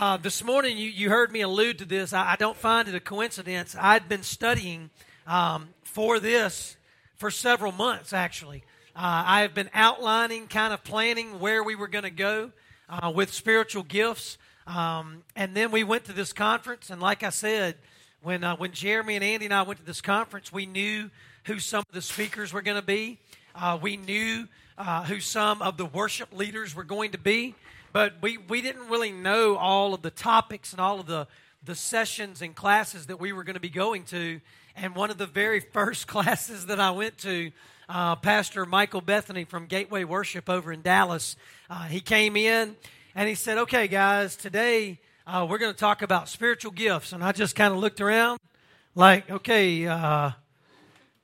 Uh, this morning, you, you heard me allude to this. I, I don't find it a coincidence. I'd been studying um, for this for several months, actually. Uh, I have been outlining, kind of planning where we were going to go uh, with spiritual gifts. Um, and then we went to this conference, and like I said, when, uh, when Jeremy and Andy and I went to this conference, we knew who some of the speakers were going to be. Uh, we knew uh, who some of the worship leaders were going to be, but we, we didn't really know all of the topics and all of the, the sessions and classes that we were going to be going to. And one of the very first classes that I went to, uh, Pastor Michael Bethany from Gateway Worship over in Dallas, uh, he came in and he said, Okay, guys, today uh, we're going to talk about spiritual gifts. And I just kind of looked around like, Okay, uh,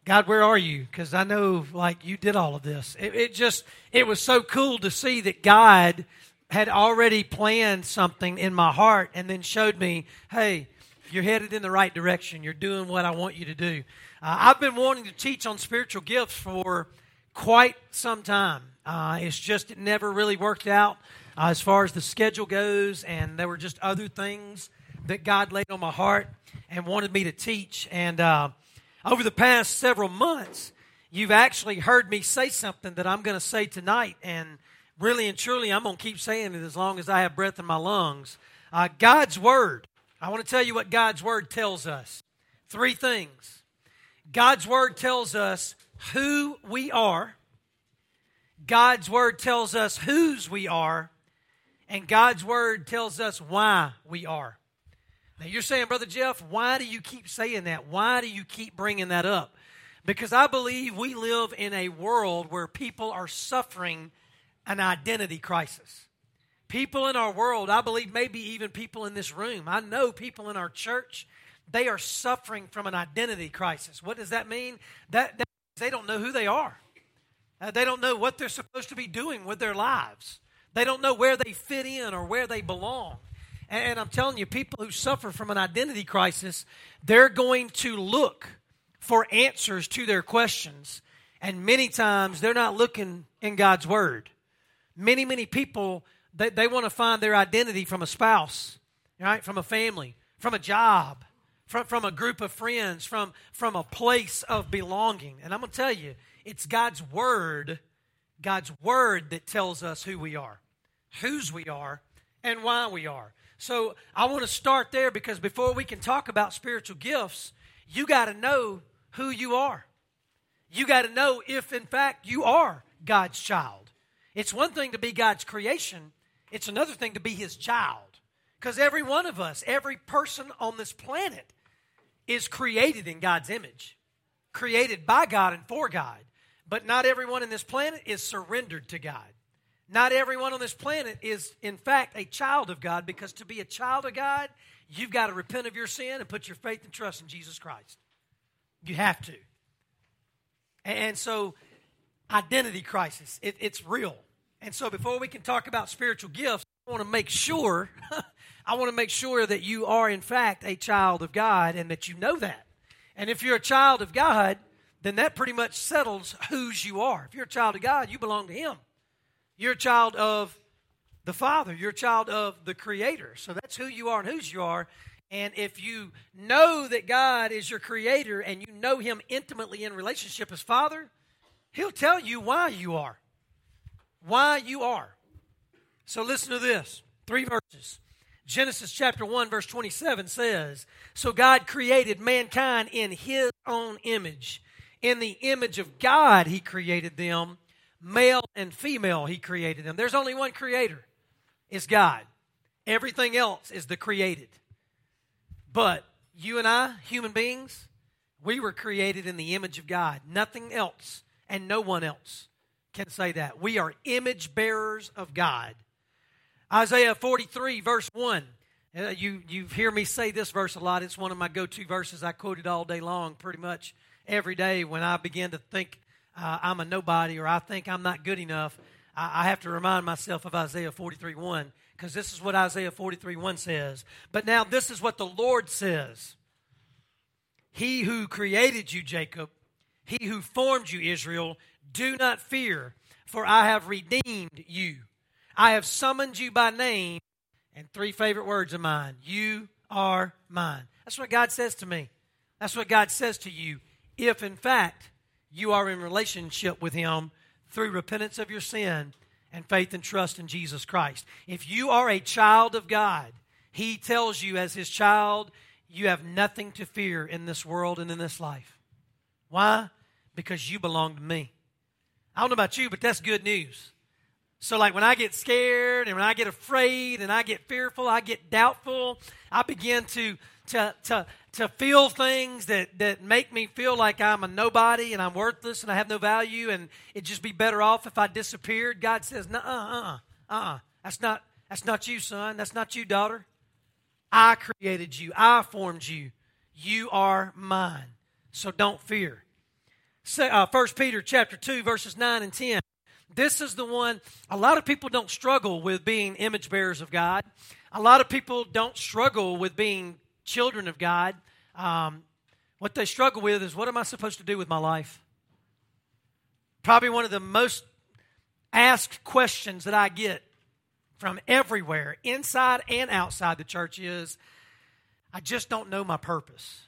God, where are you? Because I know, like, you did all of this. It, it, just, it was so cool to see that God had already planned something in my heart and then showed me, hey, you're headed in the right direction. You're doing what I want you to do. Uh, I've been wanting to teach on spiritual gifts for quite some time. Uh, it's just, it never really worked out uh, as far as the schedule goes, and there were just other things that God laid on my heart and wanted me to teach. And, uh, over the past several months, you've actually heard me say something that I'm going to say tonight. And really and truly, I'm going to keep saying it as long as I have breath in my lungs. Uh, God's Word. I want to tell you what God's Word tells us. Three things. God's Word tells us who we are, God's Word tells us whose we are, and God's Word tells us why we are. Now you're saying, Brother Jeff, why do you keep saying that? Why do you keep bringing that up? Because I believe we live in a world where people are suffering an identity crisis. People in our world, I believe maybe even people in this room, I know people in our church, they are suffering from an identity crisis. What does that mean? That, that they don't know who they are. Uh, they don't know what they're supposed to be doing with their lives. They don't know where they fit in or where they belong. And I'm telling you, people who suffer from an identity crisis, they're going to look for answers to their questions. And many times they're not looking in God's Word. Many, many people, they, they want to find their identity from a spouse, right? From a family, from a job, from, from a group of friends, from, from a place of belonging. And I'm going to tell you, it's God's Word, God's Word that tells us who we are, whose we are, and why we are. So I want to start there because before we can talk about spiritual gifts, you got to know who you are. You got to know if, in fact, you are God's child. It's one thing to be God's creation, it's another thing to be His child. Because every one of us, every person on this planet, is created in God's image, created by God and for God. But not everyone in this planet is surrendered to God. Not everyone on this planet is, in fact, a child of God because to be a child of God, you've got to repent of your sin and put your faith and trust in Jesus Christ. You have to. And so, identity crisis, it, it's real. And so, before we can talk about spiritual gifts, I want to make sure, I want to make sure that you are, in fact, a child of God and that you know that. And if you're a child of God, then that pretty much settles whose you are. If you're a child of God, you belong to Him. You're a child of the Father. You're a child of the Creator. So that's who you are and whose you are. And if you know that God is your Creator and you know Him intimately in relationship as Father, He'll tell you why you are. Why you are. So listen to this three verses. Genesis chapter 1, verse 27 says, So God created mankind in His own image. In the image of God, He created them male and female, he created them. There's only one creator, it's God. Everything else is the created. But you and I, human beings, we were created in the image of God. Nothing else and no one else can say that. We are image bearers of God. Isaiah 43, verse 1. Uh, you, you hear me say this verse a lot. It's one of my go to verses. I quote it all day long, pretty much every day when I begin to think uh, I'm a nobody or I think I'm not good enough, I, I have to remind myself of Isaiah 43 1 because this is what Isaiah 43 1 says. But now this is what the Lord says He who created you, Jacob, he who formed you, Israel, do not fear, for I have redeemed you. I have summoned you by name, And three favorite words of mine You are mine. That's what God says to me. That's what God says to you. If, in fact, you are in relationship with Him through repentance of your sin and faith and trust in Jesus Christ. If you are a child of God, He tells you, as His child, you have nothing to fear in this world and in this life. Why? Because you belong to me. I don't know about you, but that's good news. So, like when I get scared and when I get afraid and I get fearful, I get doubtful, I begin to to to to feel things that that make me feel like I'm a nobody and I'm worthless and I have no value and it'd just be better off if I disappeared. God says, "No, uh, uh, uh, uh. That's not that's not you, son. That's not you, daughter. I created you. I formed you. You are mine. So don't fear." Uh, First Peter chapter two verses nine and ten. This is the one, a lot of people don't struggle with being image bearers of God. A lot of people don't struggle with being children of God. Um, what they struggle with is what am I supposed to do with my life? Probably one of the most asked questions that I get from everywhere, inside and outside the church, is I just don't know my purpose.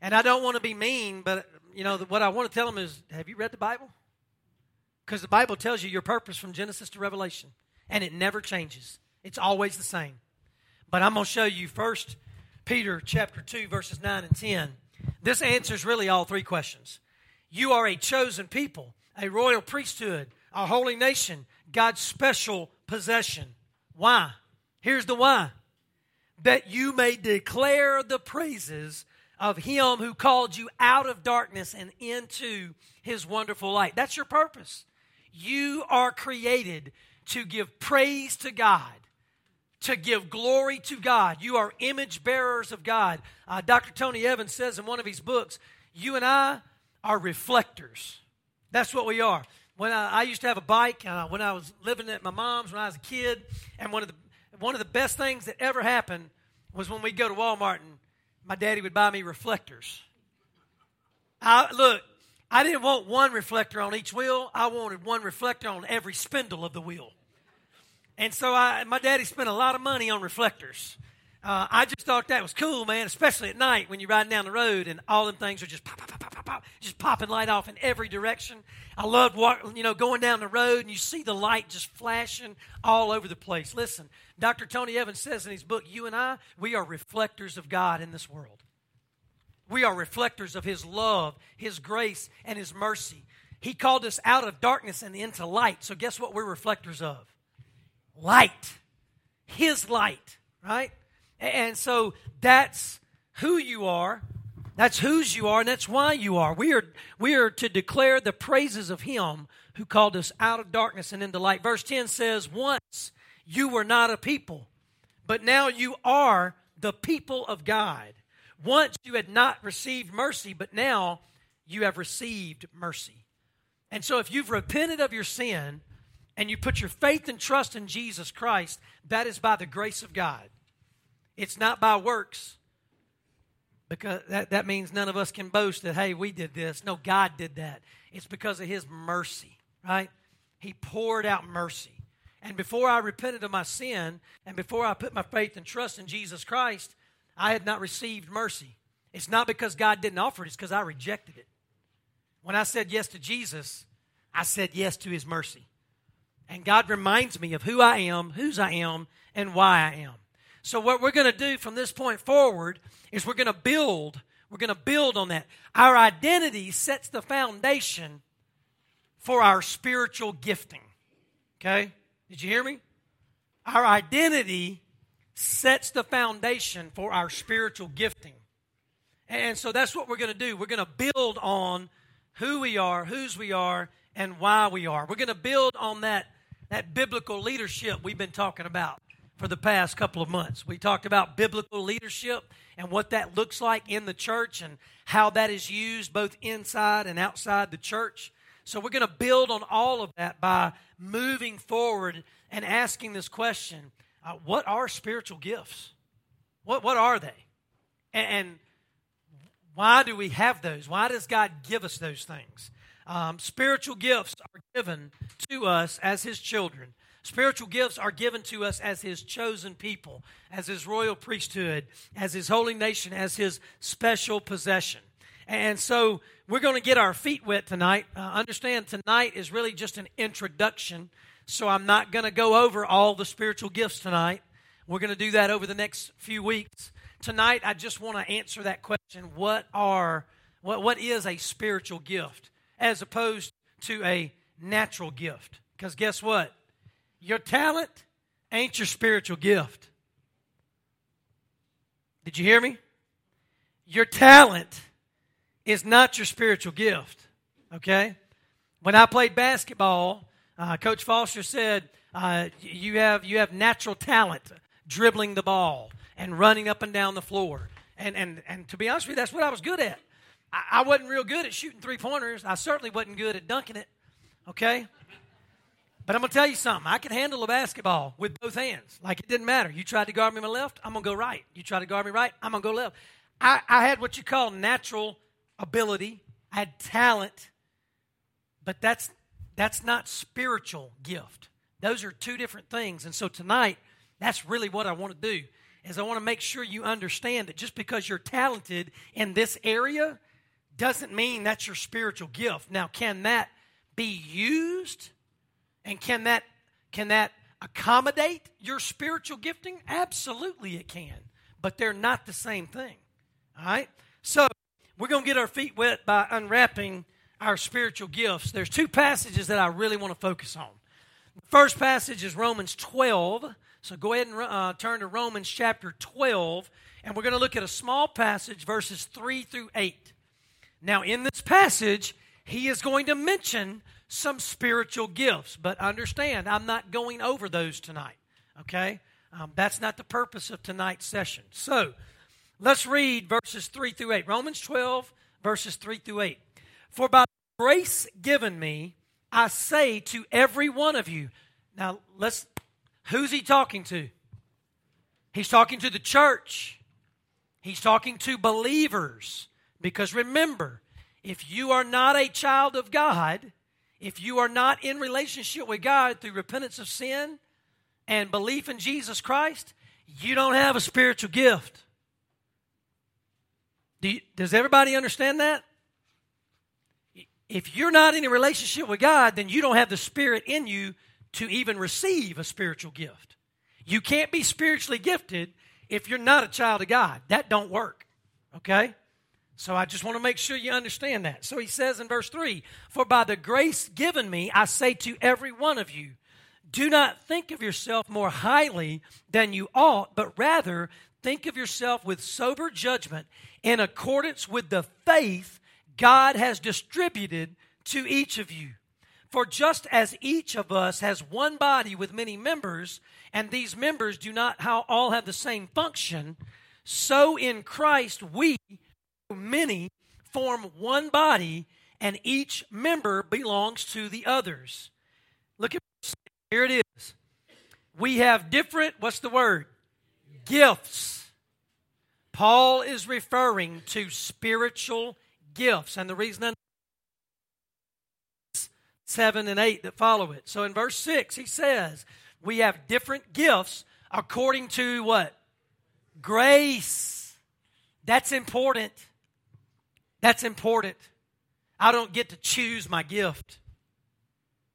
And I don't want to be mean, but you know what I want to tell them is, have you read the Bible? Because the Bible tells you your purpose from Genesis to Revelation, and it never changes. It's always the same. But I'm going to show you first Peter chapter 2 verses 9 and 10. This answers really all three questions. You are a chosen people, a royal priesthood, a holy nation, God's special possession. Why? Here's the why. That you may declare the praises of him who called you out of darkness and into his wonderful light. That's your purpose. You are created to give praise to God, to give glory to God. You are image bearers of God. Uh, Dr. Tony Evans says in one of his books, You and I are reflectors. That's what we are. When I, I used to have a bike, uh, when I was living at my mom's when I was a kid, and one of the one of the best things that ever happened was when we go to Walmart and my daddy would buy me reflectors. I, look, I didn't want one reflector on each wheel. I wanted one reflector on every spindle of the wheel. And so I, my daddy spent a lot of money on reflectors. Uh, I just thought that was cool, man, especially at night when you're riding down the road and all them things are just pop, pop, pop, pop, pop, just popping light off in every direction. I loved you know, going down the road and you see the light just flashing all over the place. Listen, Dr. Tony Evans says in his book, You and I, we are reflectors of God in this world. We are reflectors of His love, His grace, and His mercy. He called us out of darkness and into light. So, guess what we're reflectors of? Light. His light, right? And so that's who you are. That's whose you are, and that's why you are. We are we are to declare the praises of Him who called us out of darkness and into light. Verse 10 says, Once you were not a people, but now you are the people of God. Once you had not received mercy, but now you have received mercy. And so, if you've repented of your sin and you put your faith and trust in Jesus Christ, that is by the grace of God. It's not by works, because that, that means none of us can boast that, hey, we did this. No, God did that. It's because of His mercy, right? He poured out mercy. And before I repented of my sin, and before I put my faith and trust in Jesus Christ, I had not received mercy. It's not because God didn't offer it, it's because I rejected it. When I said yes to Jesus, I said yes to his mercy. And God reminds me of who I am, whose I am, and why I am. So, what we're going to do from this point forward is we're going to build. We're going to build on that. Our identity sets the foundation for our spiritual gifting. Okay? Did you hear me? Our identity sets the foundation for our spiritual gifting. And so that's what we're going to do. We're going to build on who we are, whose we are, and why we are. We're going to build on that, that biblical leadership we've been talking about for the past couple of months. We talked about biblical leadership and what that looks like in the church and how that is used both inside and outside the church. So we're going to build on all of that by moving forward and asking this question uh, what are spiritual gifts? What, what are they? And, and, why do we have those? Why does God give us those things? Um, spiritual gifts are given to us as His children Spiritual gifts are given to us as His chosen people, as His royal priesthood, as His holy nation, as His special possession. And so we're going to get our feet wet tonight. Uh, understand, tonight is really just an introduction. So I'm not going to go over all the spiritual gifts tonight. We're going to do that over the next few weeks. Tonight, I just want to answer that question what are what, what is a spiritual gift as opposed to a natural gift? Because guess what? Your talent ain't your spiritual gift. Did you hear me? Your talent is not your spiritual gift. Okay? When I played basketball, uh, Coach Foster said, uh, you, have, you have natural talent dribbling the ball and running up and down the floor. And, and, and to be honest with you, that's what I was good at. I, I wasn't real good at shooting three pointers. I certainly wasn't good at dunking it. Okay? But I'm going to tell you something. I can handle a basketball with both hands. Like it didn't matter. You tried to guard me my left, I'm going to go right. You tried to guard me right, I'm going to go left. I, I had what you call natural ability, I had talent, but that's, that's not spiritual gift. Those are two different things. And so tonight, that's really what I want to do is I want to make sure you understand that just because you're talented in this area doesn't mean that's your spiritual gift. Now, can that be used? And can that can that accommodate your spiritual gifting? Absolutely it can. But they're not the same thing. All right? So, we're going to get our feet wet by unwrapping our spiritual gifts. There's two passages that I really want to focus on. The first passage is Romans 12. So go ahead and uh, turn to Romans chapter 12, and we're going to look at a small passage, verses 3 through 8. Now, in this passage, he is going to mention some spiritual gifts. But understand, I'm not going over those tonight. Okay? Um, that's not the purpose of tonight's session. So, let's read verses 3 through 8. Romans 12, verses 3 through 8. For by grace given me, I say to every one of you. Now, let's. Who's he talking to? He's talking to the church. He's talking to believers. Because remember, if you are not a child of God, if you are not in relationship with God through repentance of sin and belief in Jesus Christ, you don't have a spiritual gift. Do you, does everybody understand that? If you're not in a relationship with God, then you don't have the Spirit in you to even receive a spiritual gift. You can't be spiritually gifted if you're not a child of God. That don't work. Okay? So I just want to make sure you understand that. So he says in verse 3 For by the grace given me, I say to every one of you, do not think of yourself more highly than you ought, but rather think of yourself with sober judgment in accordance with the faith God has distributed to each of you. For just as each of us has one body with many members, and these members do not all have the same function, so in Christ we many form one body, and each member belongs to the others. Look at here it is. We have different, what's the word? Gifts. Paul is referring to spiritual gifts, and the reason 7 and 8 that follow it. So in verse 6, he says, We have different gifts according to what? Grace. That's important. That's important. I don't get to choose my gift.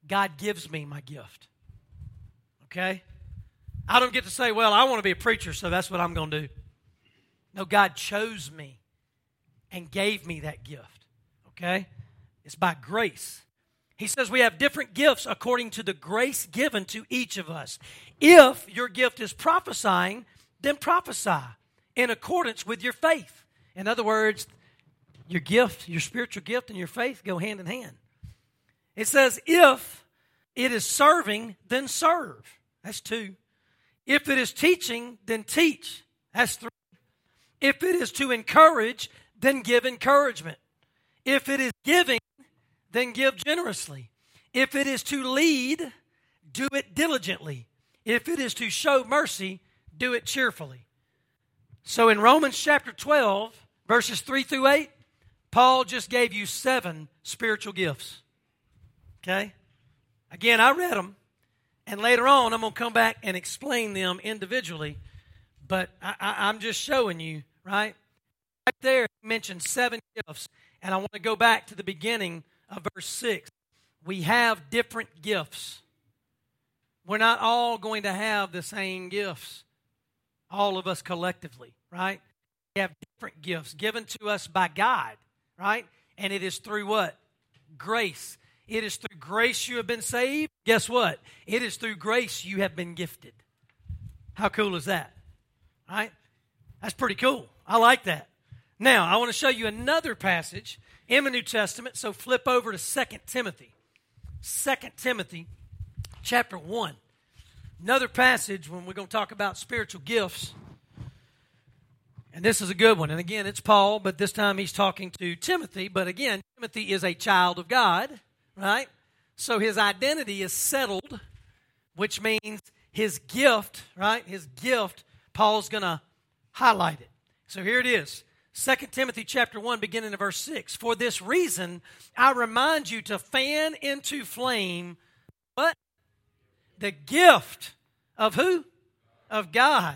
God gives me my gift. Okay? I don't get to say, well, I want to be a preacher, so that's what I'm going to do. No, God chose me and gave me that gift. Okay? It's by grace. He says we have different gifts according to the grace given to each of us. If your gift is prophesying, then prophesy in accordance with your faith. In other words, your gift, your spiritual gift, and your faith go hand in hand. It says, if it is serving, then serve. That's two. If it is teaching, then teach. That's three. If it is to encourage, then give encouragement. If it is giving, then give generously. If it is to lead, do it diligently. If it is to show mercy, do it cheerfully. So in Romans chapter 12, verses 3 through 8, Paul just gave you seven spiritual gifts. Okay? Again, I read them, And later on, I'm going to come back and explain them individually. But I, am just showing you, right? Right there, he mentioned seven gifts. And I want to go back to the beginning of verse 6. We have different gifts. We're not all going to have the same gifts, all of us collectively, right? We have different gifts given to us by God, right? And it is through what? Grace. It is through grace you have been saved. Guess what? It is through grace you have been gifted. How cool is that? Right? That's pretty cool. I like that. Now, I want to show you another passage in the New Testament. So flip over to 2 Timothy. 2 Timothy chapter 1. Another passage when we're going to talk about spiritual gifts. And this is a good one. And again, it's Paul, but this time he's talking to Timothy. But again, Timothy is a child of God, right? So his identity is settled, which means his gift, right? His gift, Paul's going to highlight it. So here it is. 2 Timothy chapter 1 beginning in verse 6. For this reason I remind you to fan into flame what? The gift of who? Of God.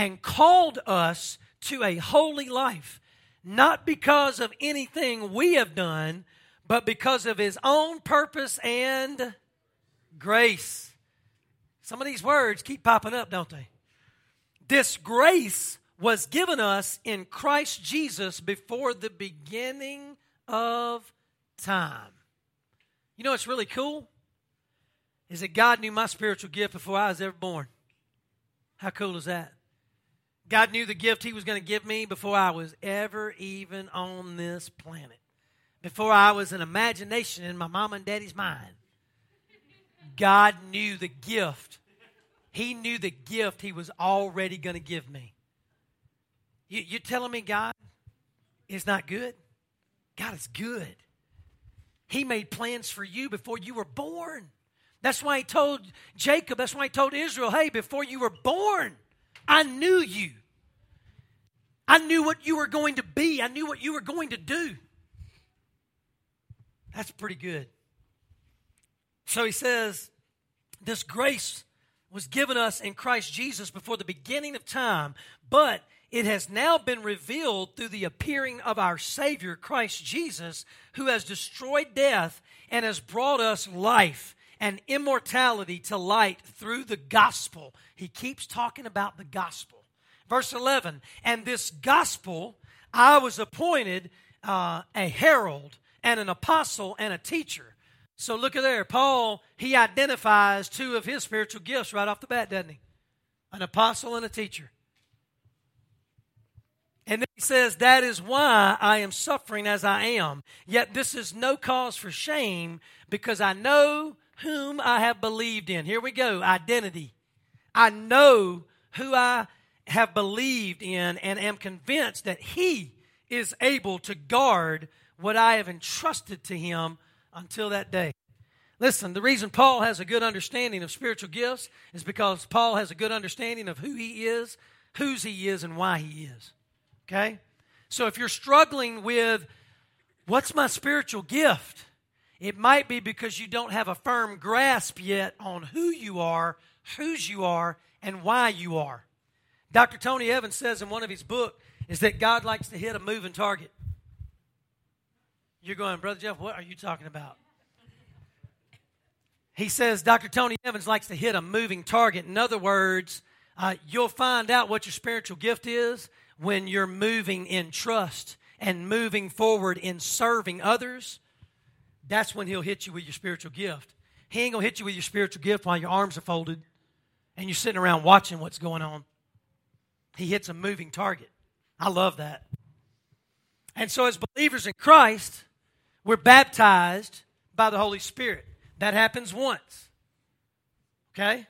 and called us to a holy life, not because of anything we have done, but because of His own purpose and grace. Some of these words keep popping up, don't they? This grace was given us in Christ Jesus before the beginning of time. You know what's really cool? Is that God knew my spiritual gift before I was ever born. How cool is that? God knew the gift He was going to give me before I was ever even on this planet. Before I was an imagination in my mom and daddy's mind. God knew the gift. He knew the gift He was already going to give me. You, you're telling me God is not good? God is good. He made plans for you before you were born. That's why He told Jacob, that's why He told Israel, hey, before you were born, I knew you. I knew what you were going to be, I knew what you were going to do. That's pretty good. So he says, This grace was given us in Christ Jesus before the beginning of time, but it has now been revealed through the appearing of our Savior, Christ Jesus, who has destroyed death and has brought us life and immortality to light through the gospel. He keeps talking about the gospel. Verse 11, and this gospel I was appointed uh, a herald and an apostle and a teacher. So look at there. Paul, he identifies two of his spiritual gifts right off the bat, doesn't he? An apostle and a teacher. And then he says, That is why I am suffering as I am. Yet this is no cause for shame because I know whom I have believed in. Here we go identity. I know who I have believed in and am convinced that He is able to guard what I have entrusted to Him until that day. Listen, the reason Paul has a good understanding of spiritual gifts is because Paul has a good understanding of who he is, whose he is, and why he is. Okay? So if you're struggling with what's my spiritual gift, it might be because you don't have a firm grasp yet on who you are, whose you are, and why you are. Dr. Tony Evans says in one of his books is that God likes to hit a moving target. You're going, Brother Jeff, what are you talking about? He says Dr. Tony Evans likes to hit a moving target. In other words, uh, you'll find out what your spiritual gift is when you're moving in trust and moving forward in serving others. That's when he'll hit you with your spiritual gift. He ain't going to hit you with your spiritual gift while your arms are folded and you're sitting around watching what's going on. He hits a moving target. I love that. And so, as believers in Christ, we're baptized by the Holy Spirit. That happens once. Okay?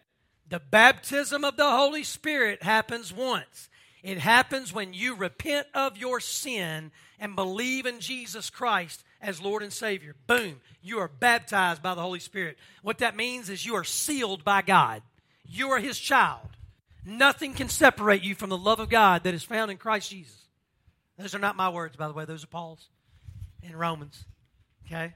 The baptism of the Holy Spirit happens once. It happens when you repent of your sin and believe in Jesus Christ as Lord and Savior. Boom, you are baptized by the Holy Spirit. What that means is you are sealed by God. You are His child. Nothing can separate you from the love of God that is found in Christ Jesus. Those are not my words, by the way, those are Paul's in Romans. Okay?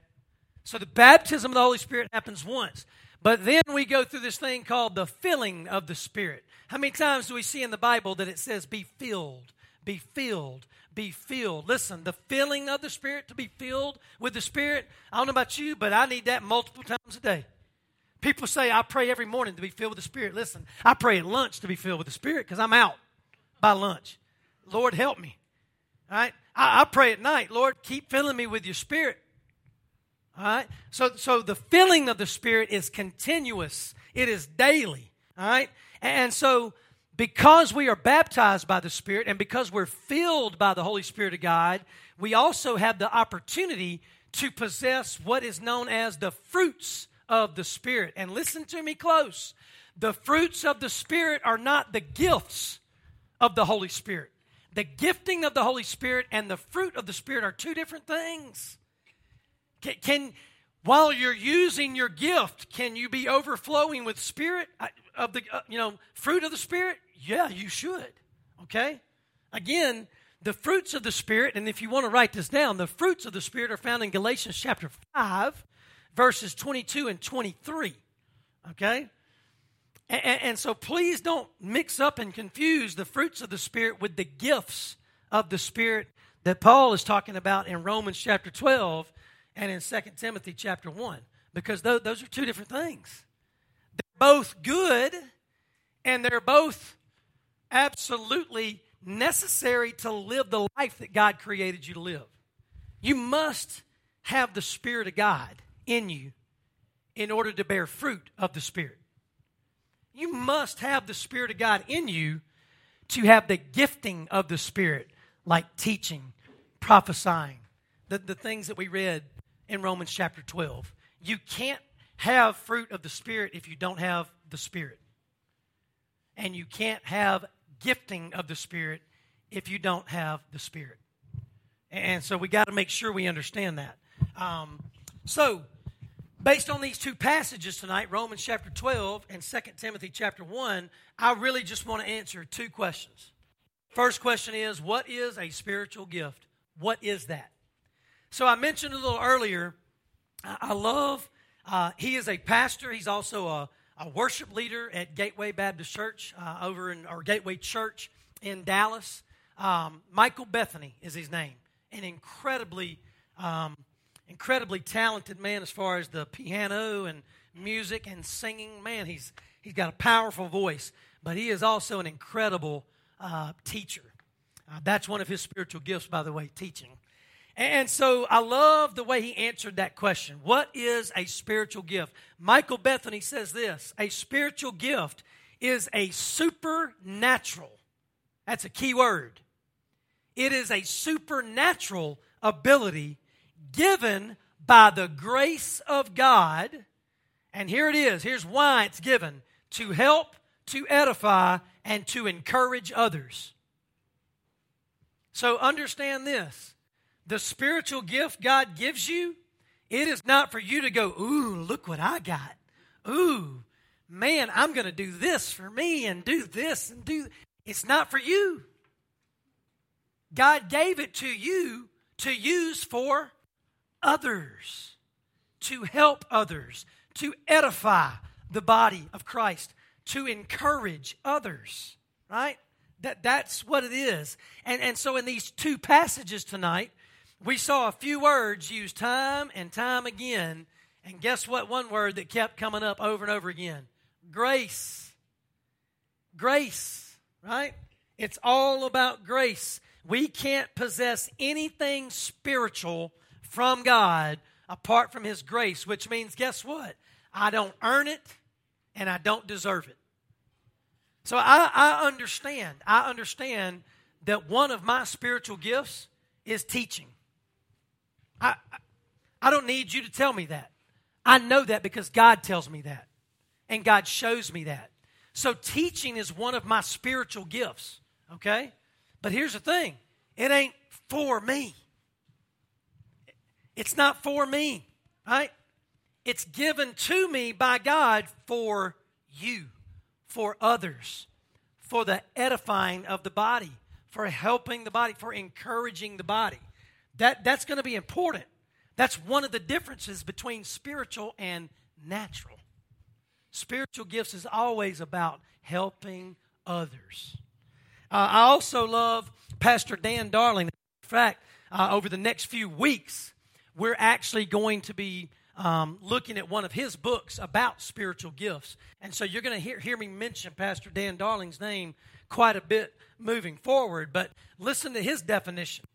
So the baptism of the Holy Spirit happens once. But then we go through this thing called the filling of the Spirit. How many times do we see in the Bible that it says, be filled, be filled, be filled? Listen, the filling of the Spirit, to be filled with the Spirit, I don't know about you, but I need that multiple times a day. People say, I pray every morning to be filled with the Spirit. Listen, I pray at lunch to be filled with the Spirit because I'm out by lunch. Lord, help me. All right? I, I pray at night, Lord, keep filling me with your Spirit. All right? So, so the filling of the Spirit is continuous, it is daily. All right? And so, because we are baptized by the Spirit and because we're filled by the Holy Spirit of God, we also have the opportunity to possess what is known as the fruits of the Spirit. And listen to me close. The fruits of the Spirit are not the gifts of the Holy Spirit. The gifting of the Holy Spirit and the fruit of the Spirit are two different things. Can, can while you're using your gift, can you be overflowing with spirit of the uh, you know fruit of the spirit? Yeah, you should. Okay? Again, the fruits of the spirit and if you want to write this down, the fruits of the spirit are found in Galatians chapter 5 verses 22 and 23. Okay? And, and, so please don't mix up and confuse the fruits of the Spirit with the gifts of the Spirit that Paul is talking about in Romans chapter 12 and in 2 Timothy chapter 1 because those, those are two different things. They're both good and they're both absolutely necessary to live the life that God created you to live. You must have the Spirit of God in you in order to bear fruit of the Spirit. You must have the Spirit of God in you to have the gifting of the Spirit, like teaching, prophesying, the, the things that we read in Romans chapter 12. You can't have fruit of the Spirit if you don't have the Spirit. And you can't have gifting of the Spirit if you don't have the Spirit. And so we got to make sure we understand that. Um, so, based on these two passages tonight, Romans chapter 12 and 2 Timothy chapter 1, I really just want to answer two questions. First question is What is a spiritual gift? What is that? So I mentioned a little earlier, I love, uh, he is a pastor. He's also a, a, worship leader at Gateway Baptist Church uh, over in, or Gateway Church in Dallas. Um, Michael Bethany is his name. An incredibly, um, incredibly talented man as far as the piano and music and singing. Man, he's, he's got a powerful voice, but he is also an incredible uh, teacher. Uh, that's one of his spiritual gifts, by the way, teaching. And so I love the way he answered that question. What is a spiritual gift? Michael Bethany says this a spiritual gift is a supernatural, that's a key word. It is a supernatural ability given by the grace of God. And here it is. Here's why it's given to help, to edify, and to encourage others. So understand this the spiritual gift God gives you, it is not for you to go, ooh, look what I got. Ooh, man, I'm going to do this for me and do this and do. It's not for you. God gave it to you to use for others, to help others, to edify the body of Christ, to encourage others, right? That, that's what it is. And, and so in these two passages tonight, we saw a few words used time and time again. And guess what? One word that kept coming up over and over again grace. Grace, right? It's all about grace. We can't possess anything spiritual from God apart from His grace, which means, guess what? I don't earn it and I don't deserve it. So I, I understand. I understand that one of my spiritual gifts is teaching. I, I don't need you to tell me that. I know that because God tells me that. And God shows me that. So teaching is one of my spiritual gifts, okay? But here's the thing it ain't for me. It's not for me, right? It's given to me by God for you, for others, for the edifying of the body, for helping the body, for encouraging the body. That, that's going to be important. That's one of the differences between spiritual and natural. Spiritual gifts is always about helping others. Uh, I also love Pastor Dan Darling. In fact, uh, over the next few weeks, we're actually going to be um, looking at one of his books about spiritual gifts. And so you're going to hear, hear me mention Pastor Dan Darling's name quite a bit moving forward. But listen to his definition.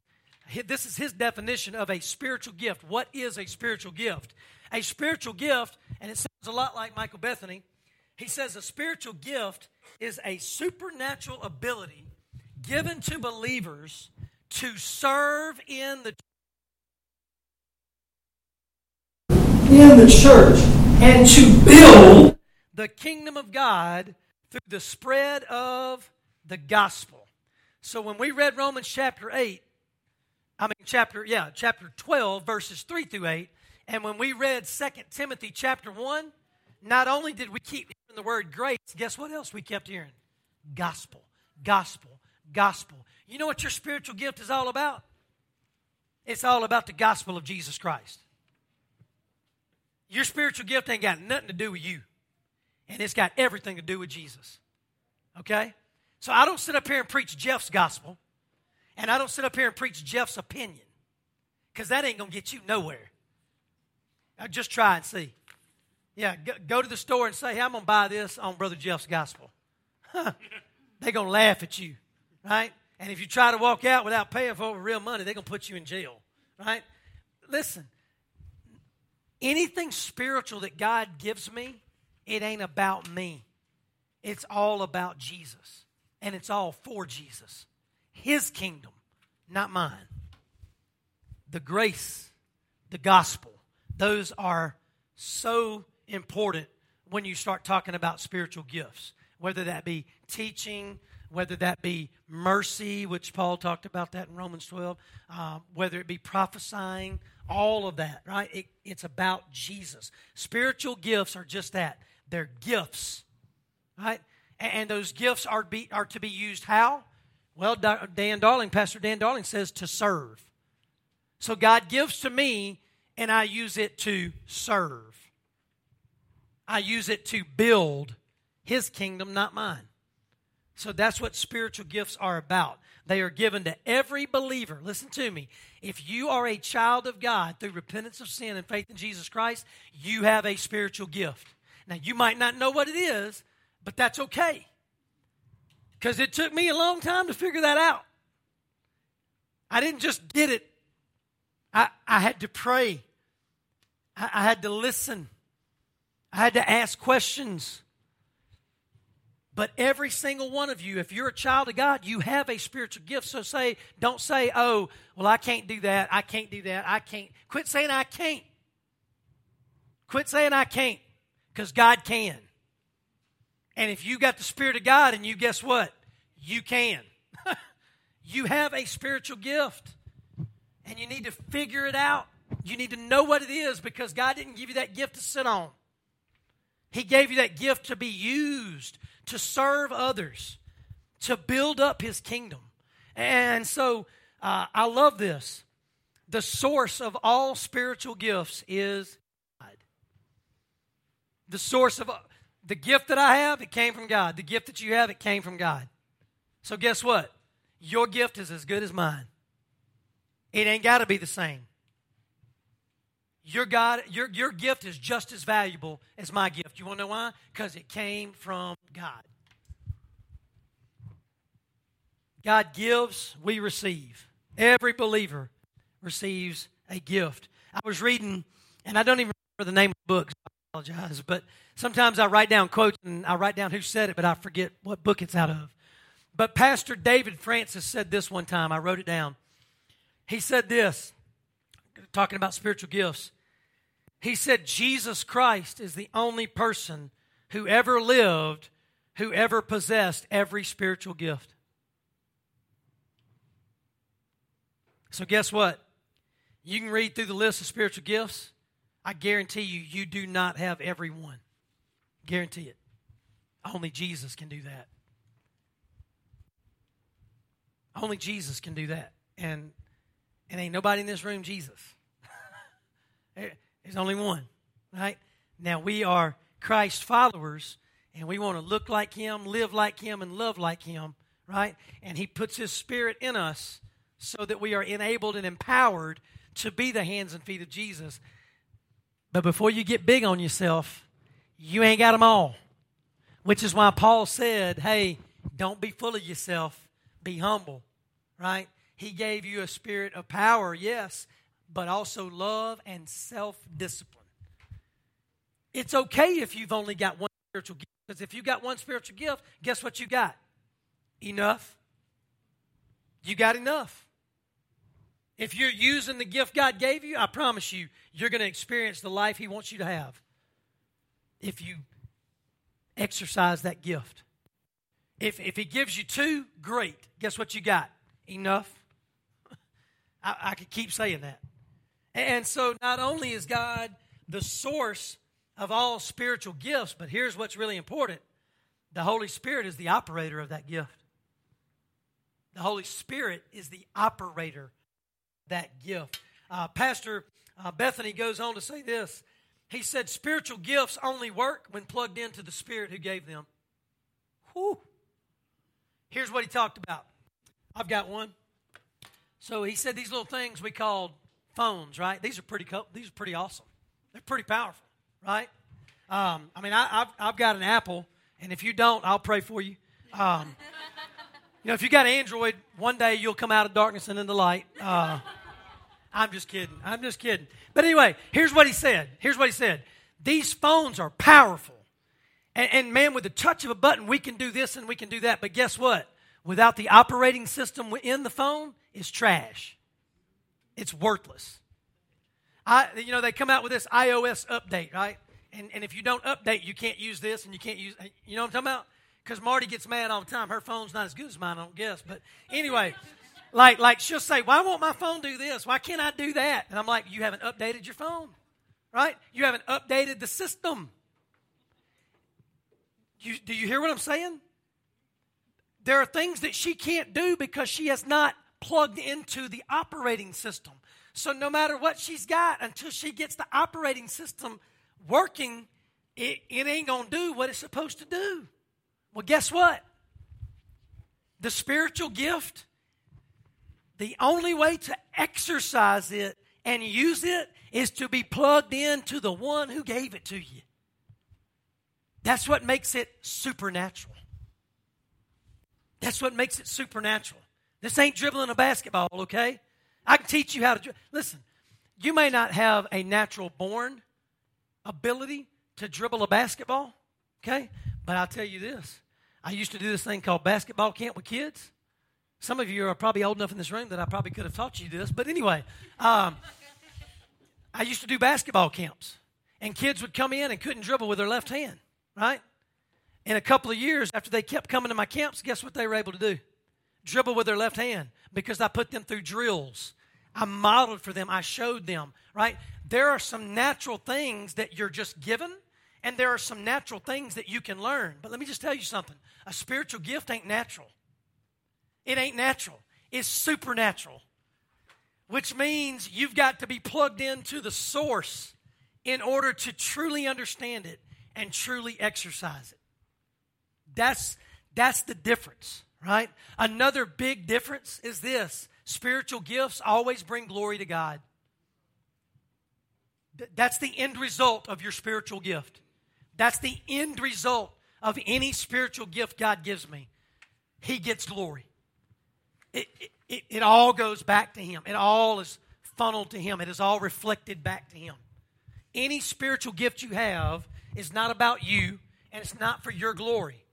This is his definition of a spiritual gift. What is a spiritual gift? A spiritual gift, and it sounds a lot like Michael Bethany. He says a spiritual gift is a supernatural ability given to believers to serve in the in the church and to build the kingdom of God through the spread of the gospel. So when we read Romans chapter 8, I mean chapter yeah, chapter 12 verses 3 through 8, and when we read 2 Timothy chapter 1, not only did we keep hearing the word grace, guess what else we kept hearing? Gospel, gospel, gospel. You know what your spiritual gift is all about? It's all about the gospel of Jesus Christ. Your spiritual gift ain't got nothing to do with you, and it's got everything to do with Jesus. Okay? So I don't sit up here and preach Jeff's gospel, and I don't sit up here and preach Jeff's opinion, because that ain't going to get you nowhere. Now just try and see. Yeah, go, go, to the store and say, hey, I'm going to buy this on Brother Jeff's gospel. They're going to laugh at you, right? And if you try to walk out without paying for real money, they're going to put you in jail, right? Listen, anything spiritual that God gives me, it ain't about me. It's all about Jesus. And it's all for Jesus. His kingdom, not mine. The grace, the gospel, those are so important when you start talking about spiritual gifts, whether that be teaching, whether that be mercy, which Paul talked about that in Romans 12, uh, whether it be prophesying, all of that, right? It, it's about Jesus. Spiritual gifts are just that they're gifts, right? And, and those gifts are, be, are to be used how? Well, Dan Darling, Pastor Dan Darling says to serve. So God gives to me, and I use it to serve. I use it to build His kingdom, not mine. So that's what spiritual gifts are about. They are given to every believer. Listen to me. If you are a child of God through repentance of sin and faith in Jesus Christ, you have a spiritual gift. Now, you might not know what it is, but that's okay. Because it took me a long time to figure that out. I didn't just get it, I, I had to pray, I, I had to listen, I had to ask questions. But every single one of you, if you're a child of God, you have a spiritual gift. So say, don't say, oh, well, I can't do that. I can't do that. I can't. Quit saying I can't. Quit saying I can't because God can. And if you got the Spirit of God and you, guess what? You can. you have a spiritual gift. And you need to figure it out. You need to know what it is because God didn't give you that gift to sit on. He gave you that gift to be used to serve others, to build up his kingdom. And so uh, I love this. The source of all spiritual gifts is God. The source of the gift that I have, it came from God. The gift that you have, it came from God. So guess what? Your gift is as good as mine. It ain't got to be the same. Your God, your, your gift is just as valuable as my gift. You want to know why? Because it came from God. God gives, we receive. Every believer receives a gift. I was reading, and I don't even remember the name of the book, so I apologize, but sometimes I write down quotes and I write down who said it, but I forget what book it's out of. But Pastor David Francis said this one time. I wrote it down. He said this, talking about spiritual gifts. He said, Jesus Christ is the only person who ever lived who ever possessed every spiritual gift. So, guess what? You can read through the list of spiritual gifts. I guarantee you, you do not have every one. Guarantee it. Only Jesus can do that. Only Jesus can do that. And, and ain't nobody in this room Jesus. There's only one, right? Now, we are Christ followers, and we want to look like Him, live like Him, and love like Him, right? And He puts His Spirit in us so that we are enabled and empowered to be the hands and feet of Jesus. But before you get big on yourself, you ain't got them all. Which is why Paul said, hey, don't be full of yourself, be humble, right? He gave you a spirit of power, yes, but also love and self discipline. It's okay if you've only got one spiritual gift, because if you got one spiritual gift, guess what you got? Enough. You got enough. If you're using the gift God gave you, I promise you, you're going to experience the life He wants you to have. If you exercise that gift. If, if He gives you two, great. Guess what you got? Enough. I, I could keep saying that. And so, not only is God the source of all spiritual gifts, but here's what's really important the Holy Spirit is the operator of that gift. The Holy Spirit is the operator that gift. Uh, Pastor uh, Bethany goes on to say this. He said, Spiritual gifts only work when plugged into the Spirit who gave them. Whew. Here's what he talked about. I've got one. So he said these little things we called phones, right? These are pretty co- these are pretty awesome. They're pretty powerful, right? Um, I mean, I, have I've got an Apple, and if you don't, I'll pray for you. Um, you know, if you got Android, one day you'll come out of darkness and into light. Uh, I'm just kidding. I'm just kidding. But anyway, here's what he said. Here's what he said. These phones are powerful. And, and, man, with the touch of a button, we can do this and we can do that. But guess what? Without the operating system in the phone, it's trash. It's worthless. I, you know, they come out with this iOS update, right? And, and if you don't update, you can't use this and you can't use, you know what I'm talking about? Because Marty gets mad all the time. Her phone's not as good as mine, I don't guess. But anyway, like, like she'll say, Why won't my phone do this? Why can't I do that? And I'm like, You haven't updated your phone, right? You haven't updated the system. You, do you hear what I'm saying? There are things that she can't do because she has not plugged into the operating system. So no matter what she's got, until she gets the operating system working, it, it ain't going to do what it's supposed to do. Well, guess what? The spiritual gift the only way to exercise it and use it is to be plugged in to the one who gave it to you. That's what makes it supernatural. That's what makes it supernatural. This ain't dribbling a basketball, okay? I can teach you how to. Dribble. Listen, you may not have a natural born ability to dribble a basketball, okay? But I'll tell you this. I used to do this thing called basketball camp with kids. Some of you are probably old enough in this room that I probably could have taught you this. But anyway, um, I used to do basketball camps, and kids would come in and couldn't dribble with their left hand, right? In a couple of years, after they kept coming to my camps, guess what they were able to do? Dribble with their left hand because I put them through drills. I modeled for them, I showed them, right? There are some natural things that you're just given, and there are some natural things that you can learn. But let me just tell you something a spiritual gift ain't natural. It ain't natural, it's supernatural, which means you've got to be plugged into the source in order to truly understand it and truly exercise it. That's, that's the difference, right? Another big difference is this spiritual gifts always bring glory to God. That's the end result of your spiritual gift. That's the end result of any spiritual gift God gives me. He gets glory. It, it, it all goes back to Him. It all is funneled to Him. It is all reflected back to Him. Any spiritual gift you have is not about you and it's not for your glory.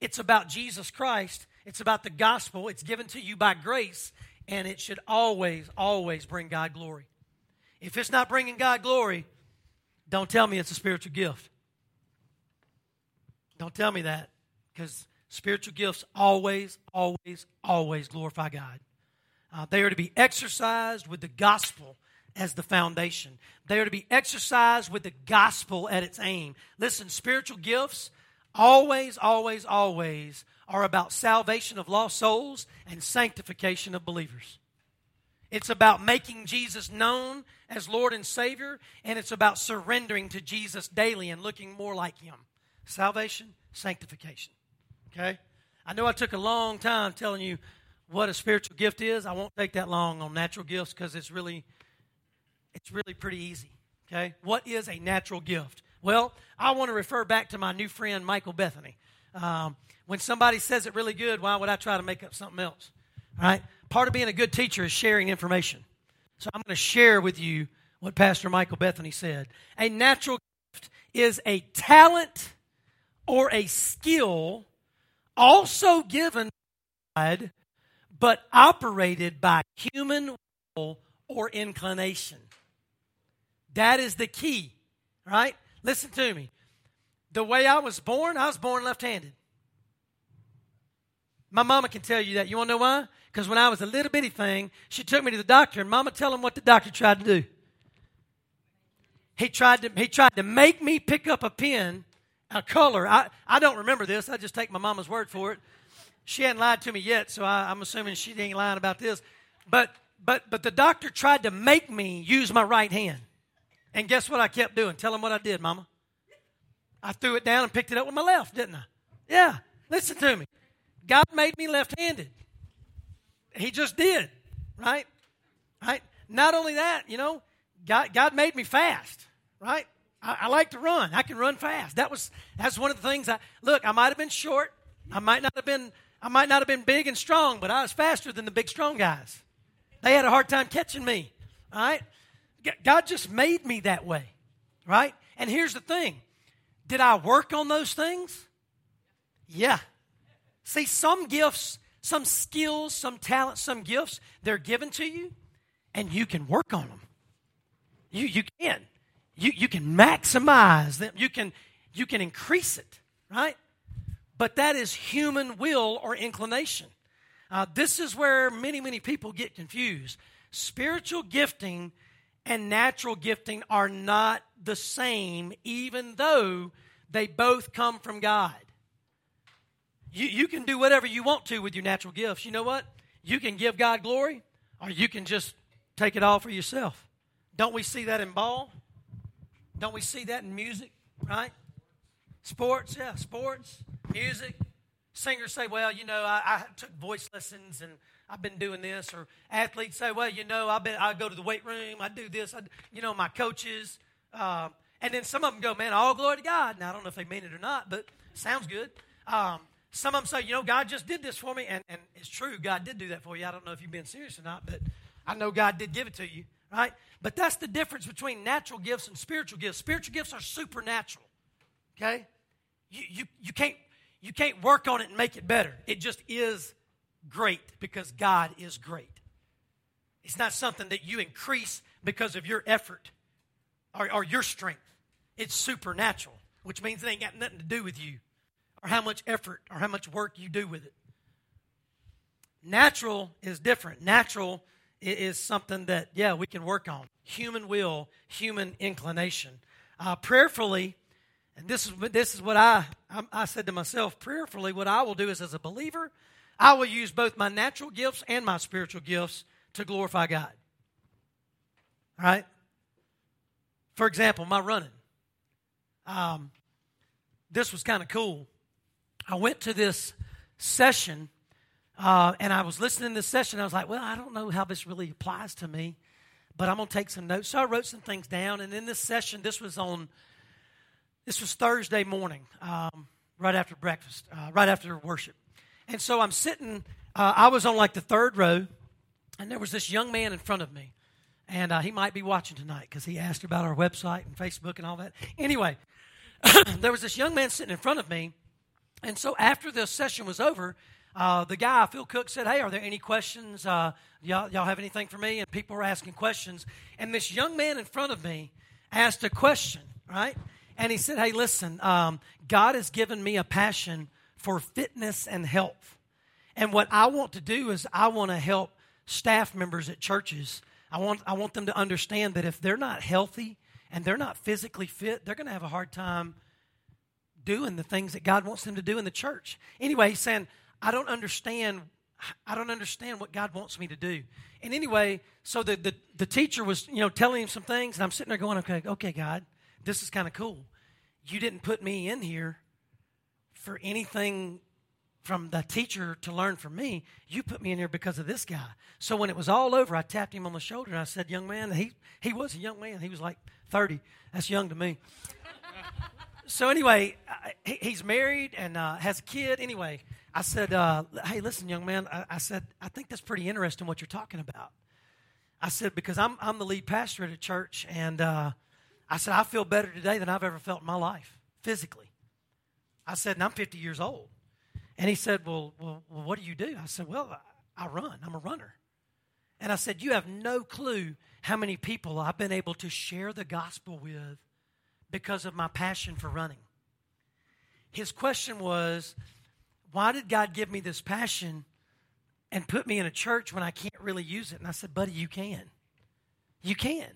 It's about Jesus Christ. It's about the gospel. It's given to you by grace and it should always, always bring God glory. If it's not bringing God glory, don't tell me it's a spiritual gift. Don't tell me that Because spiritual gifts always, always, always glorify God. Uh, they are to be exercised with the gospel as the foundation. They are to be exercised with the gospel at its aim. Listen, spiritual gifts always, always, always are about salvation of lost souls and sanctification of believers. It's about making Jesus known as Lord and Savior, and it's about surrendering to Jesus daily and looking more like Him. Salvation, sanctification. Okay? I know I took a long time telling you what a spiritual gift is. I won't take that long on natural gifts because it's really it's really pretty easy. Okay? What is a natural gift? Well, I want to refer back to my new friend Michael Bethany. Um, when somebody says it really good, why would I try to make up something else? All right? Part of being a good teacher is sharing information. So I'm going to share with you what Pastor Michael Bethany said. A natural gift is a talent or a skill also given God, but operated by human will or inclination. That is the key, right? Listen to me. The way I was born, I was born left handed. My mama can tell you that. You want to know why? Because when I was a little bitty thing, she took me to the doctor, and mama tell him what the doctor tried to do. He tried to, he tried to make me pick up a pen, a color. I, I don't remember this. I just take my mama's word for it. She hadn't lied to me yet, so I, I'm assuming she ain't lying about this. But, but, but the doctor tried to make me use my right hand. And guess what I kept doing? Tell him what I did, mama. I threw it down and picked it up with my left, didn't I? Yeah. Listen to me. God made me left handed. He just did, right? Right? Not only that, you know, God, God made me fast, right? I, I, like to run. I can run fast. That was that's one of the things I look, I might have been short. I might not have been I might not have been big and strong, but I was faster than the big strong guys. They had a hard time catching me. All right? God just made me that way. Right? And here's the thing. Did I work on those things? Yeah. See, some gifts, some skills, some talents, some gifts, they're given to you, and you can work on them. You, you can. You, you can maximize them. You can, you can increase it, right? But that is human will or inclination. Uh, this is where many, many people get confused. Spiritual gifting and natural gifting are not the same, even though they both come from God. You, you can do whatever you want to with your natural gifts. You know what? You can give God glory, or you can just take it all for yourself. Don't we see that in ball? Don't we see that in music, right? Sports, yeah, sports, music. Singers say, well, you know, I, I took voice lessons and I've been doing this. Or athletes say, well, you know, I've been, I go to the weight room, I do this, I, you know, my coaches. Uh, and then some of them go, man, all glory to God. Now, I don't know if they mean it or not, but sounds good. Um, some of them say, you know, God just did this for me. And, and it's true, God did do that for you. I don't know if you've been serious or not, but I know God did give it to you, right? But that's the difference between natural gifts and spiritual gifts. Spiritual gifts are supernatural, okay? You, you, you, can't, you can't work on it and make it better. It just is great because God is great. It's not something that you increase because of your effort or, or your strength. It's supernatural, which means it ain't got nothing to do with you or how much effort or how much work you do with it. Natural is different. Natural is something that, yeah, we can work on. Human will, human inclination. Uh, prayerfully, and this is, this is what I, I, I said to myself prayerfully, what I will do is as a believer, I will use both my natural gifts and my spiritual gifts to glorify God. All right? For example, my running. Um, this was kind of cool. I went to this session uh, and I was listening to this session. I was like, well, I don't know how this really applies to me, but I'm going to take some notes. So I wrote some things down. And in this session, this was on, this was Thursday morning, um, right after breakfast, uh, right after worship. And so I'm sitting, uh, I was on like the third row, and there was this young man in front of me. And uh, he might be watching tonight because he asked about our website and Facebook and all that. Anyway, there was this young man sitting in front of me and so after the session was over, uh, the guy, Phil Cook, said, Hey, are there any questions? Uh, y'all, y'all have anything for me? And people were asking questions. And this young man in front of me asked a question, right? And he said, Hey, listen, um, God has given me a passion for fitness and health. And what I want to do is I want to help staff members at churches. I want, I want them to understand that if they're not healthy and they're not physically fit, they're going to have a hard time doing the things that God wants them to do in the church. Anyway, he's saying, I don't understand. I don't understand what God wants me to do. And anyway, so the, the, the teacher was, you know, telling him some things, and I'm sitting there going, okay, okay, God, this is kind of cool. You didn't put me in here for anything from the teacher to learn from me. You put me in here because of this guy. So when it was all over, I tapped him on the shoulder and I said, Young man, he, he was a young man. He was like 30. That's young to me. so anyway, he, he's married and uh, has a kid. Anyway, I said, uh, Hey, listen, young man, I, I said, I think that's pretty interesting what you're talking about. I said, Because I'm, I'm the lead pastor at a church, and uh, I said, I feel better today than I've ever felt in my life, physically. I said, and I'm 50 years old. And he said, well, well, what do you do? I said, Well, I, I run. I'm a runner. And I said, You have no clue how many people I've been able to share the gospel with because of my passion for running. His question was, Why did God give me this passion and put me in a church when I can't really use it? And I said, Buddy, you can. You can.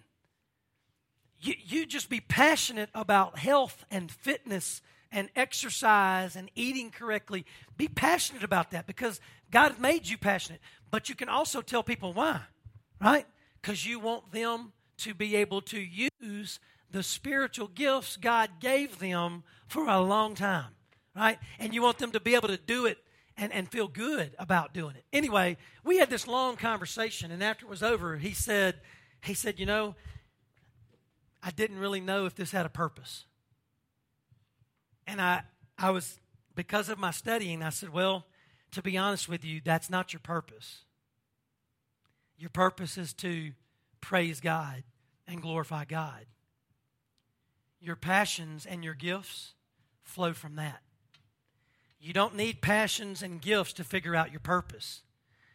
You, you just be passionate about health and fitness and exercise and eating correctly, be passionate about that because God made you passionate. But you can also tell people why, right? Because you want them to be able to use the spiritual gifts God gave them for a long time, right? And you want them to be able to do it and, and feel good about doing it. Anyway, we had this long conversation, and after it was over, he said, he said, you know, I didn't really know if this had a purpose. And I, I was, because of my studying, I said, well, to be honest with you, that's not your purpose. Your purpose is to praise God and glorify God. Your passions and your gifts flow from that. You don't need passions and gifts to figure out your purpose.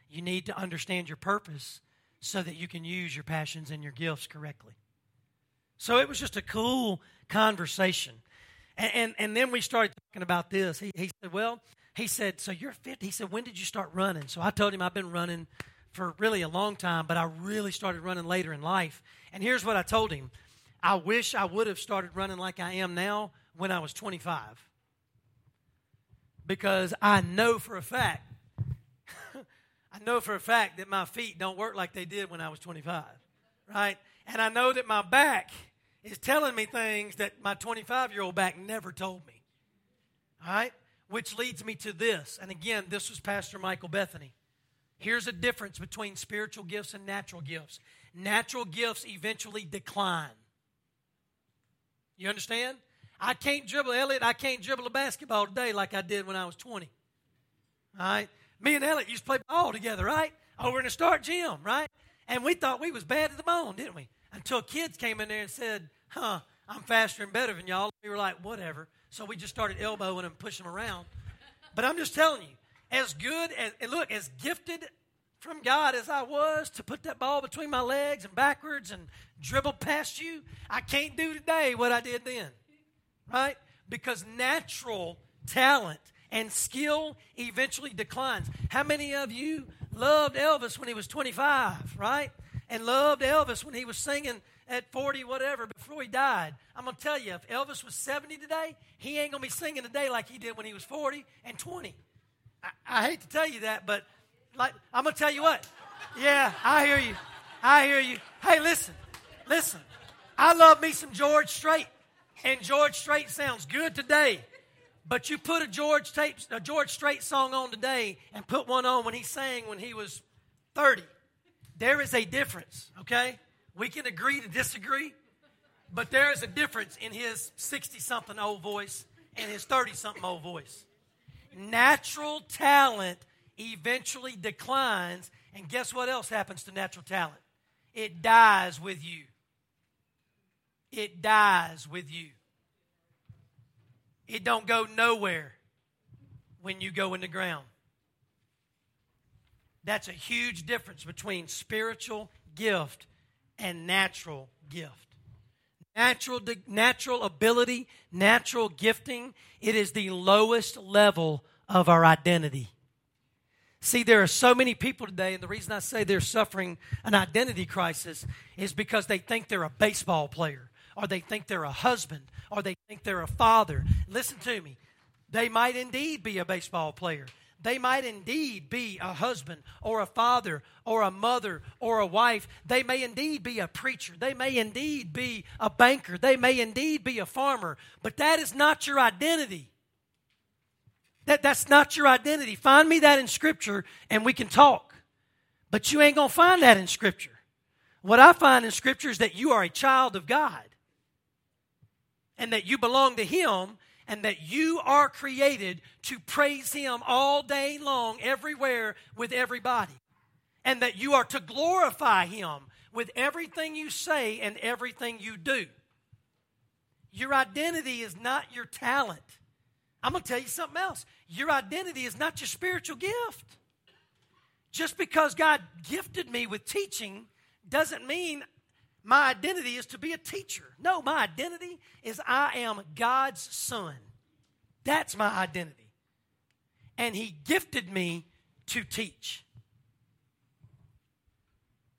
You need to understand your purpose so that you can use your passions and your gifts correctly. So it was just a cool conversation. And, and, and then we started talking about this. He, he said, Well, he said, So you're fit. He said, When did you start running? So I told him I've been running for really a long time, but I really started running later in life. And here's what I told him I wish I would have started running like I am now when I was 25. Because I know for a fact, I know for a fact that my feet don't work like they did when I was 25, right? And I know that my back is telling me things that my 25 year old back never told me. All right? Which leads me to this. And again, this was Pastor Michael Bethany. Here's a difference between spiritual gifts and natural gifts. Natural gifts eventually decline. You understand? I can't dribble, Elliot, I can't dribble a basketball today like I did when I was 20. All right? Me and Elliot used to play ball together, right? Over in the start gym, right? And we thought we was bad to the bone, didn't we? Until kids came in there and said, huh, I'm faster and better than y'all. We were like, whatever. So we just started elbowing them, pushing them around. But I'm just telling you, as good as, and look, as gifted from God as I was to put that ball between my legs and backwards and dribble past you, I can't do today what I did then. Right? Because natural talent and skill eventually declines. How many of you loved Elvis when he was 25, right? And loved Elvis when he was singing at 40, whatever, before he died. I'm going to tell you, if Elvis was 70 today, he ain't going to be singing today like he did when he was 40 and 20. I, I hate to tell you that, but like I'm going to tell you what. Yeah, I hear you. I hear you. Hey, listen, listen. I love me some George Strait, and George Strait sounds good today. But you put a George tape, a George Strait song on today, and put one on when he sang when he was 30. There is a difference, okay? We can agree to disagree, but there is a difference in his 60 something old voice and his 30 something old voice. Natural talent eventually declines, and guess what else happens to natural talent? It dies with you. It dies with you. It don't go nowhere when you go in the ground. That's a huge difference between spiritual gift and natural gift. Natural, natural ability, natural gifting, it is the lowest level of our identity. See, there are so many people today, and the reason I say they're suffering an identity crisis is because they think they're a baseball player, or they think they're a husband, or they think they're a father. Listen to me. They might indeed be a baseball player. They might indeed be a husband or a father or a mother or a wife. They may indeed be a preacher. They may indeed be a banker. They may indeed be a farmer. But that is not your identity. That, that's not your identity. Find me that in Scripture and we can talk. But you ain't going to find that in Scripture. What I find in Scripture is that you are a child of God and that you belong to Him and that you are created to praise Him all day long, everywhere, with everybody. And that you are to glorify Him with everything you say and everything you do. Your identity is not your talent. I'm going to tell you something else. Your identity is not your spiritual gift. Just because God gifted me with teaching doesn't mean my identity is to be a teacher. No, my identity is I am God's son. That's my identity. And He gifted me to teach.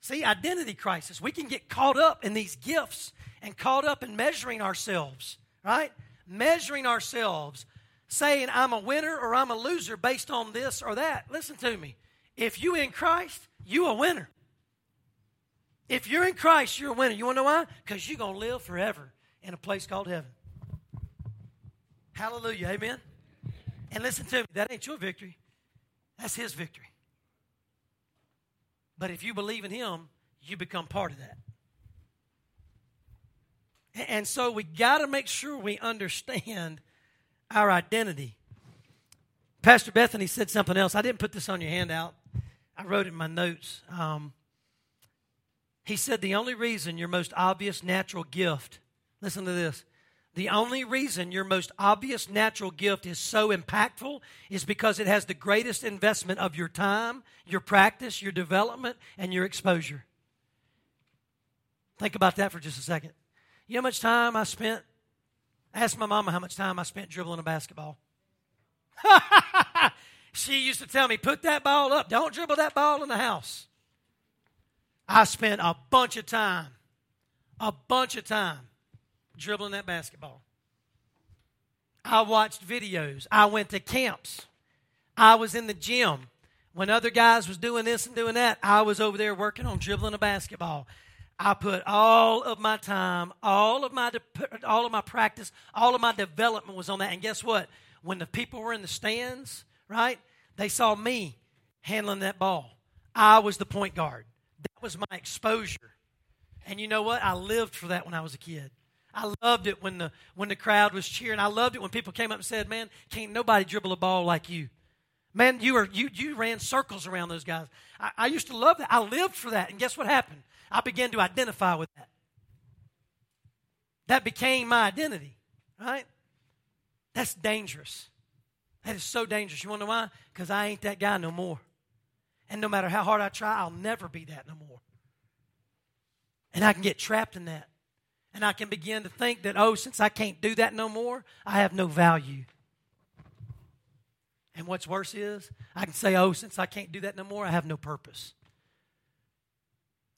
See, identity crisis. We can get caught up in these gifts and caught up in measuring ourselves, right? Measuring ourselves, saying I'm a winner or I'm a loser based on this or that. Listen to me. If you in Christ, you a winner. If you're in Christ, you're a winner. You want to know why? Because you're going to live forever in a place called heaven. Hallelujah. Amen. And listen to me, that ain't your victory. That's his victory. But if you believe in him, you become part of that. And so we got to make sure we understand our identity. Pastor Bethany said something else. I didn't put this on your handout. I wrote it in my notes. Um, he said, The only reason your most obvious natural gift, listen to this, the only reason your most obvious natural gift is so impactful is because it has the greatest investment of your time, your practice, your development, and your exposure. Think about that for just a second. You know how much time I spent? Ask my mama how much time I spent dribbling a basketball. she used to tell me, put that ball up. Don't dribble that ball in the house. I spent a bunch of time, a bunch of time dribbling that basketball. I watched videos. I went to camps. I was in the gym. When other guys was doing this and doing that, I was over there working on dribbling a basketball. I put all of my time, all of my all of my practice, all of my development was on that. And guess what? When the people were in the stands, right? They saw me handling that ball. I was the point guard. That was my exposure. And you know what? I lived for that when I was a kid. I loved it when the when the crowd was cheering. I loved it when people came up and said, "Man, can't nobody dribble a ball like you." Man, you were you you ran circles around those guys. I, I used to love that. I lived for that. And guess what happened? I began to identify with that. That became my identity, right? That's dangerous. That is so dangerous. You want to know why? Because I ain't that guy no more. And no matter how hard I try, I'll never be that no more. And I can get trapped in that. And I can begin to think that, oh, since I can't do that no more, I have no value. And what's worse is, I can say, oh, since I can't do that no more, I have no purpose.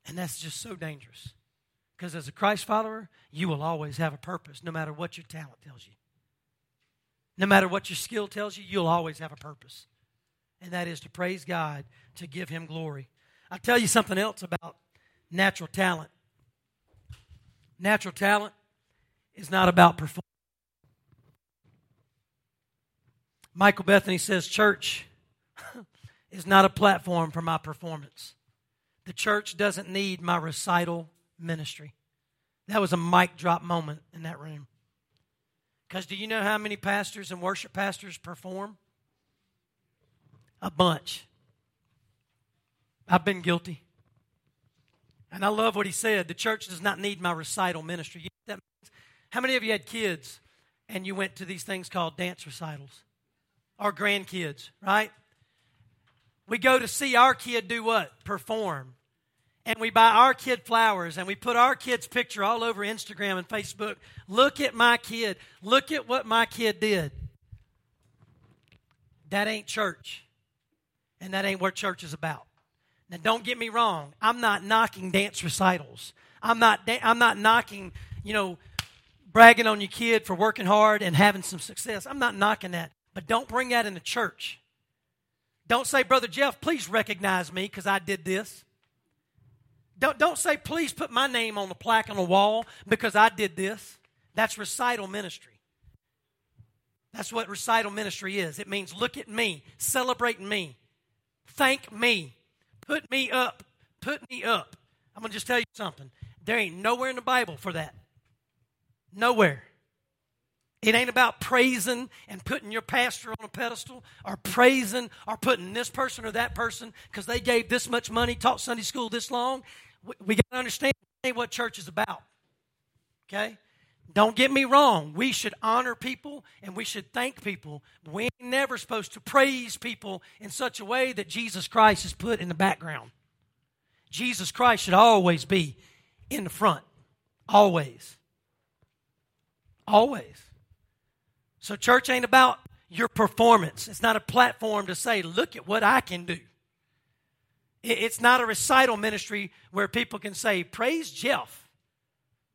And that's just so dangerous. Because as a Christ follower, you will always have a purpose, no matter what your talent tells you. No matter what your skill tells you, you'll always have a purpose. And that is to praise God to give him glory. I'll tell you something else about natural talent. Natural talent is not about performance. Michael Bethany says, Church is not a platform for my performance. The church doesn't need my recital ministry. That was a mic drop moment in that room. Because do you know how many pastors and worship pastors perform? A bunch. I've been guilty. And I love what he said. The church does not need my recital ministry. You know How many of you had kids and you went to these things called dance recitals? Or grandkids, right? We go to see our kid do what? Perform. And we buy our kid flowers and we put our kid's picture all over Instagram and Facebook. Look at my kid. Look at what my kid did. That ain't church. And that ain't what church is about. Now, don't get me wrong. I'm not knocking dance recitals. I'm not, I'm not knocking, you know, bragging on your kid for working hard and having some success. I'm not knocking that. But don't bring that into church. Don't say, Brother Jeff, please recognize me because I did this. Don't, don't say, please put my name on the plaque on the wall because I did this. That's recital ministry. That's what recital ministry is. It means look at me, celebrate me, thank me, put me up, put me up. I'm going to just tell you something. There ain't nowhere in the Bible for that. Nowhere. It ain't about praising and putting your pastor on a pedestal or praising or putting this person or that person because they gave this much money, taught Sunday school this long. We, we got to understand what church is about. Okay? Don't get me wrong. We should honor people and we should thank people. We ain't never supposed to praise people in such a way that Jesus Christ is put in the background. Jesus Christ should always be in the front. Always. Always. So, church ain't about your performance. It's not a platform to say, look at what I can do. It's not a recital ministry where people can say, praise Jeff,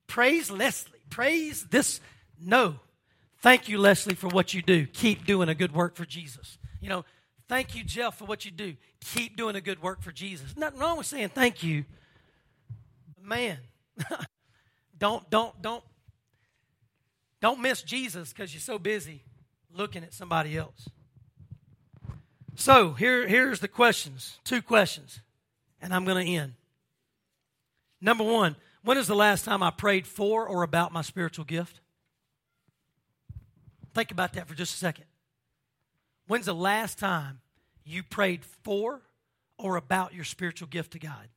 praise Leslie praise this. No. Thank you, Leslie, for what you do. Keep doing a good work for Jesus. You know, thank you, Jeff, for what you do. Keep doing a good work for Jesus. Nothing wrong with saying thank you. Man, don't, don't, don't, don't miss Jesus because you're so busy looking at somebody else. So here, here's the questions. Two questions, and I'm going to end. Number one, when is the last time I prayed for or about my spiritual gift? Think about that for just a second. When's the last time you prayed for or about your spiritual gift to God?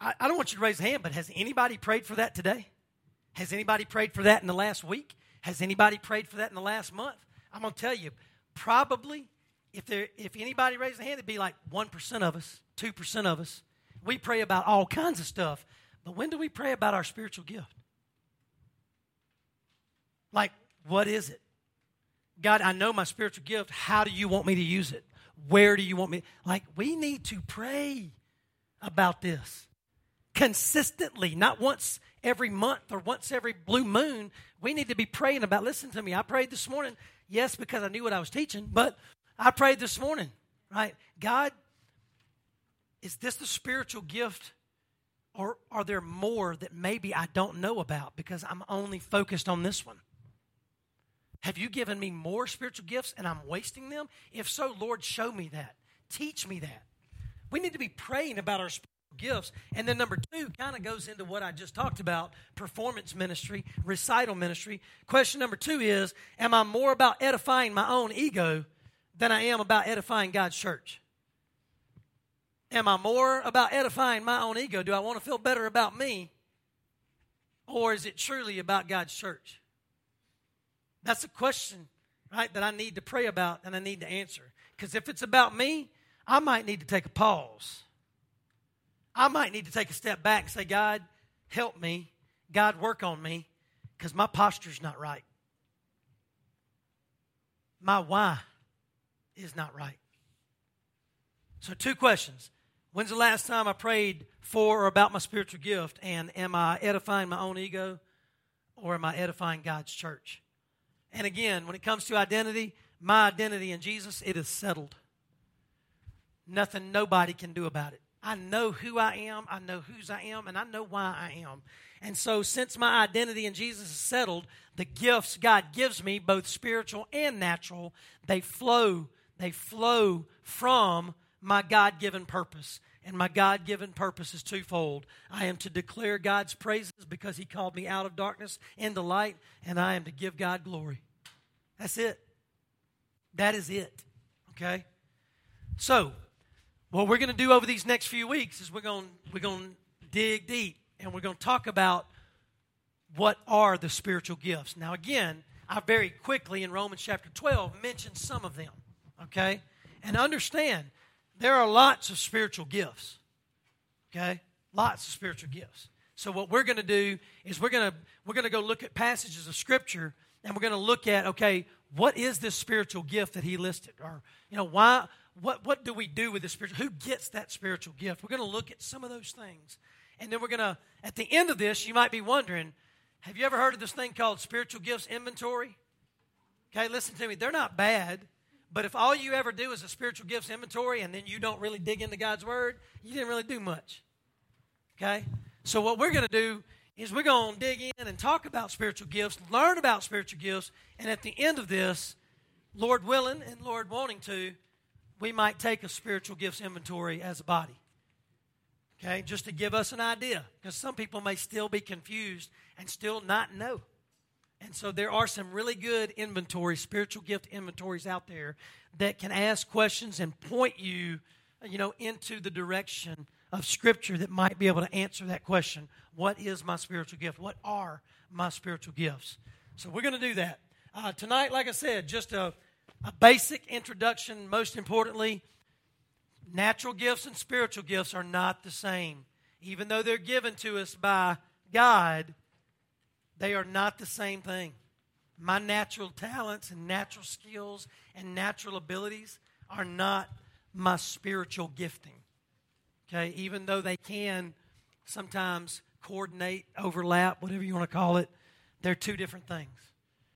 I, I, don't want you to raise a hand, but has anybody prayed for that today? Has anybody prayed for that in the last week? Has anybody prayed for that in the last month? I'm going to tell you, probably if there if anybody raised a hand, it'd be like 1% of us, 2% of us we pray about all kinds of stuff, but when do we pray about our spiritual gift? Like, what is it? God, I know my spiritual gift. How do you want me to use it? Where do you want me? Like, we need to pray about this consistently, not once every month or once every blue moon. We need to be praying about, listen to me, I prayed this morning, yes, because I knew what I was teaching, but I prayed this morning, right? God, is this the spiritual gift? Or are there more that maybe I don't know about because I'm only focused on this one? Have you given me more spiritual gifts and I'm wasting them? If so, Lord, show me that. Teach me that. We need to be praying about our spiritual gifts. And then number two kind of goes into what I just talked about performance ministry, recital ministry. Question number two is Am I more about edifying my own ego than I am about edifying God's church? Am I more about edifying my own ego? Do I want to feel better about me? Or is it truly about God's church? That's a question, right, that I need to pray about and I need to answer. Because if it's about me, I might need to take a pause. I might need to take a step back and say, God, help me. God, work on me because my posture's not right. My why is not right. So, two questions When's the last time I prayed for or about my spiritual gift? And am I edifying my own ego or am I edifying God's church? And again, when it comes to identity, my identity in Jesus, it is settled. Nothing nobody can do about it. I know who I am, I know whose I am, and I know why I am. And so, since my identity in Jesus is settled, the gifts God gives me, both spiritual and natural, they flow, they flow from my God given purpose. And my God given purpose is twofold. I am to declare God's praises because He called me out of darkness into light, and I am to give God glory. That's it. That is it. Okay? So, what we're going to do over these next few weeks is we're going we're going to dig deep and we're going to talk about what are the spiritual gifts. Now, again, I very quickly in Romans chapter 12 mentioned some of them. Okay? And understand there are lots of spiritual gifts. Okay? Lots of spiritual gifts. So what we're going to do is we're going to we're going to go look at passages of scripture and we're going to look at okay, what is this spiritual gift that he listed? Or, you know, why, what, what do we do with the spiritual? Who gets that spiritual gift? We're going to look at some of those things. And then we're going to, at the end of this, you might be wondering, have you ever heard of this thing called spiritual gifts inventory? Okay, listen to me. They're not bad, but if all you ever do is a spiritual gifts inventory and then you don't really dig into God's word, you didn't really do much. Okay? So what we're going to do is we're going to dig in and talk about spiritual gifts, learn about spiritual gifts, and at the end of this, Lord willing and Lord wanting to, we might take a spiritual gifts inventory as a body. Okay, just to give us an idea, because some people may still be confused and still not know. And so there are some really good inventories, spiritual gift inventories out there that can ask questions and point you, you know, into the direction of Scripture that might be able to answer that question. What is my spiritual gift? What are my spiritual gifts? So we're going to do that. Uh, tonight, like I said, just a, a basic introduction. Most importantly, natural gifts and spiritual gifts are not the same. Even though they're given to us by God, they are not the same thing. My natural talents and natural skills and natural abilities are not my spiritual gifting. Okay, even though they can sometimes coordinate, overlap, whatever you want to call it, they're two different things.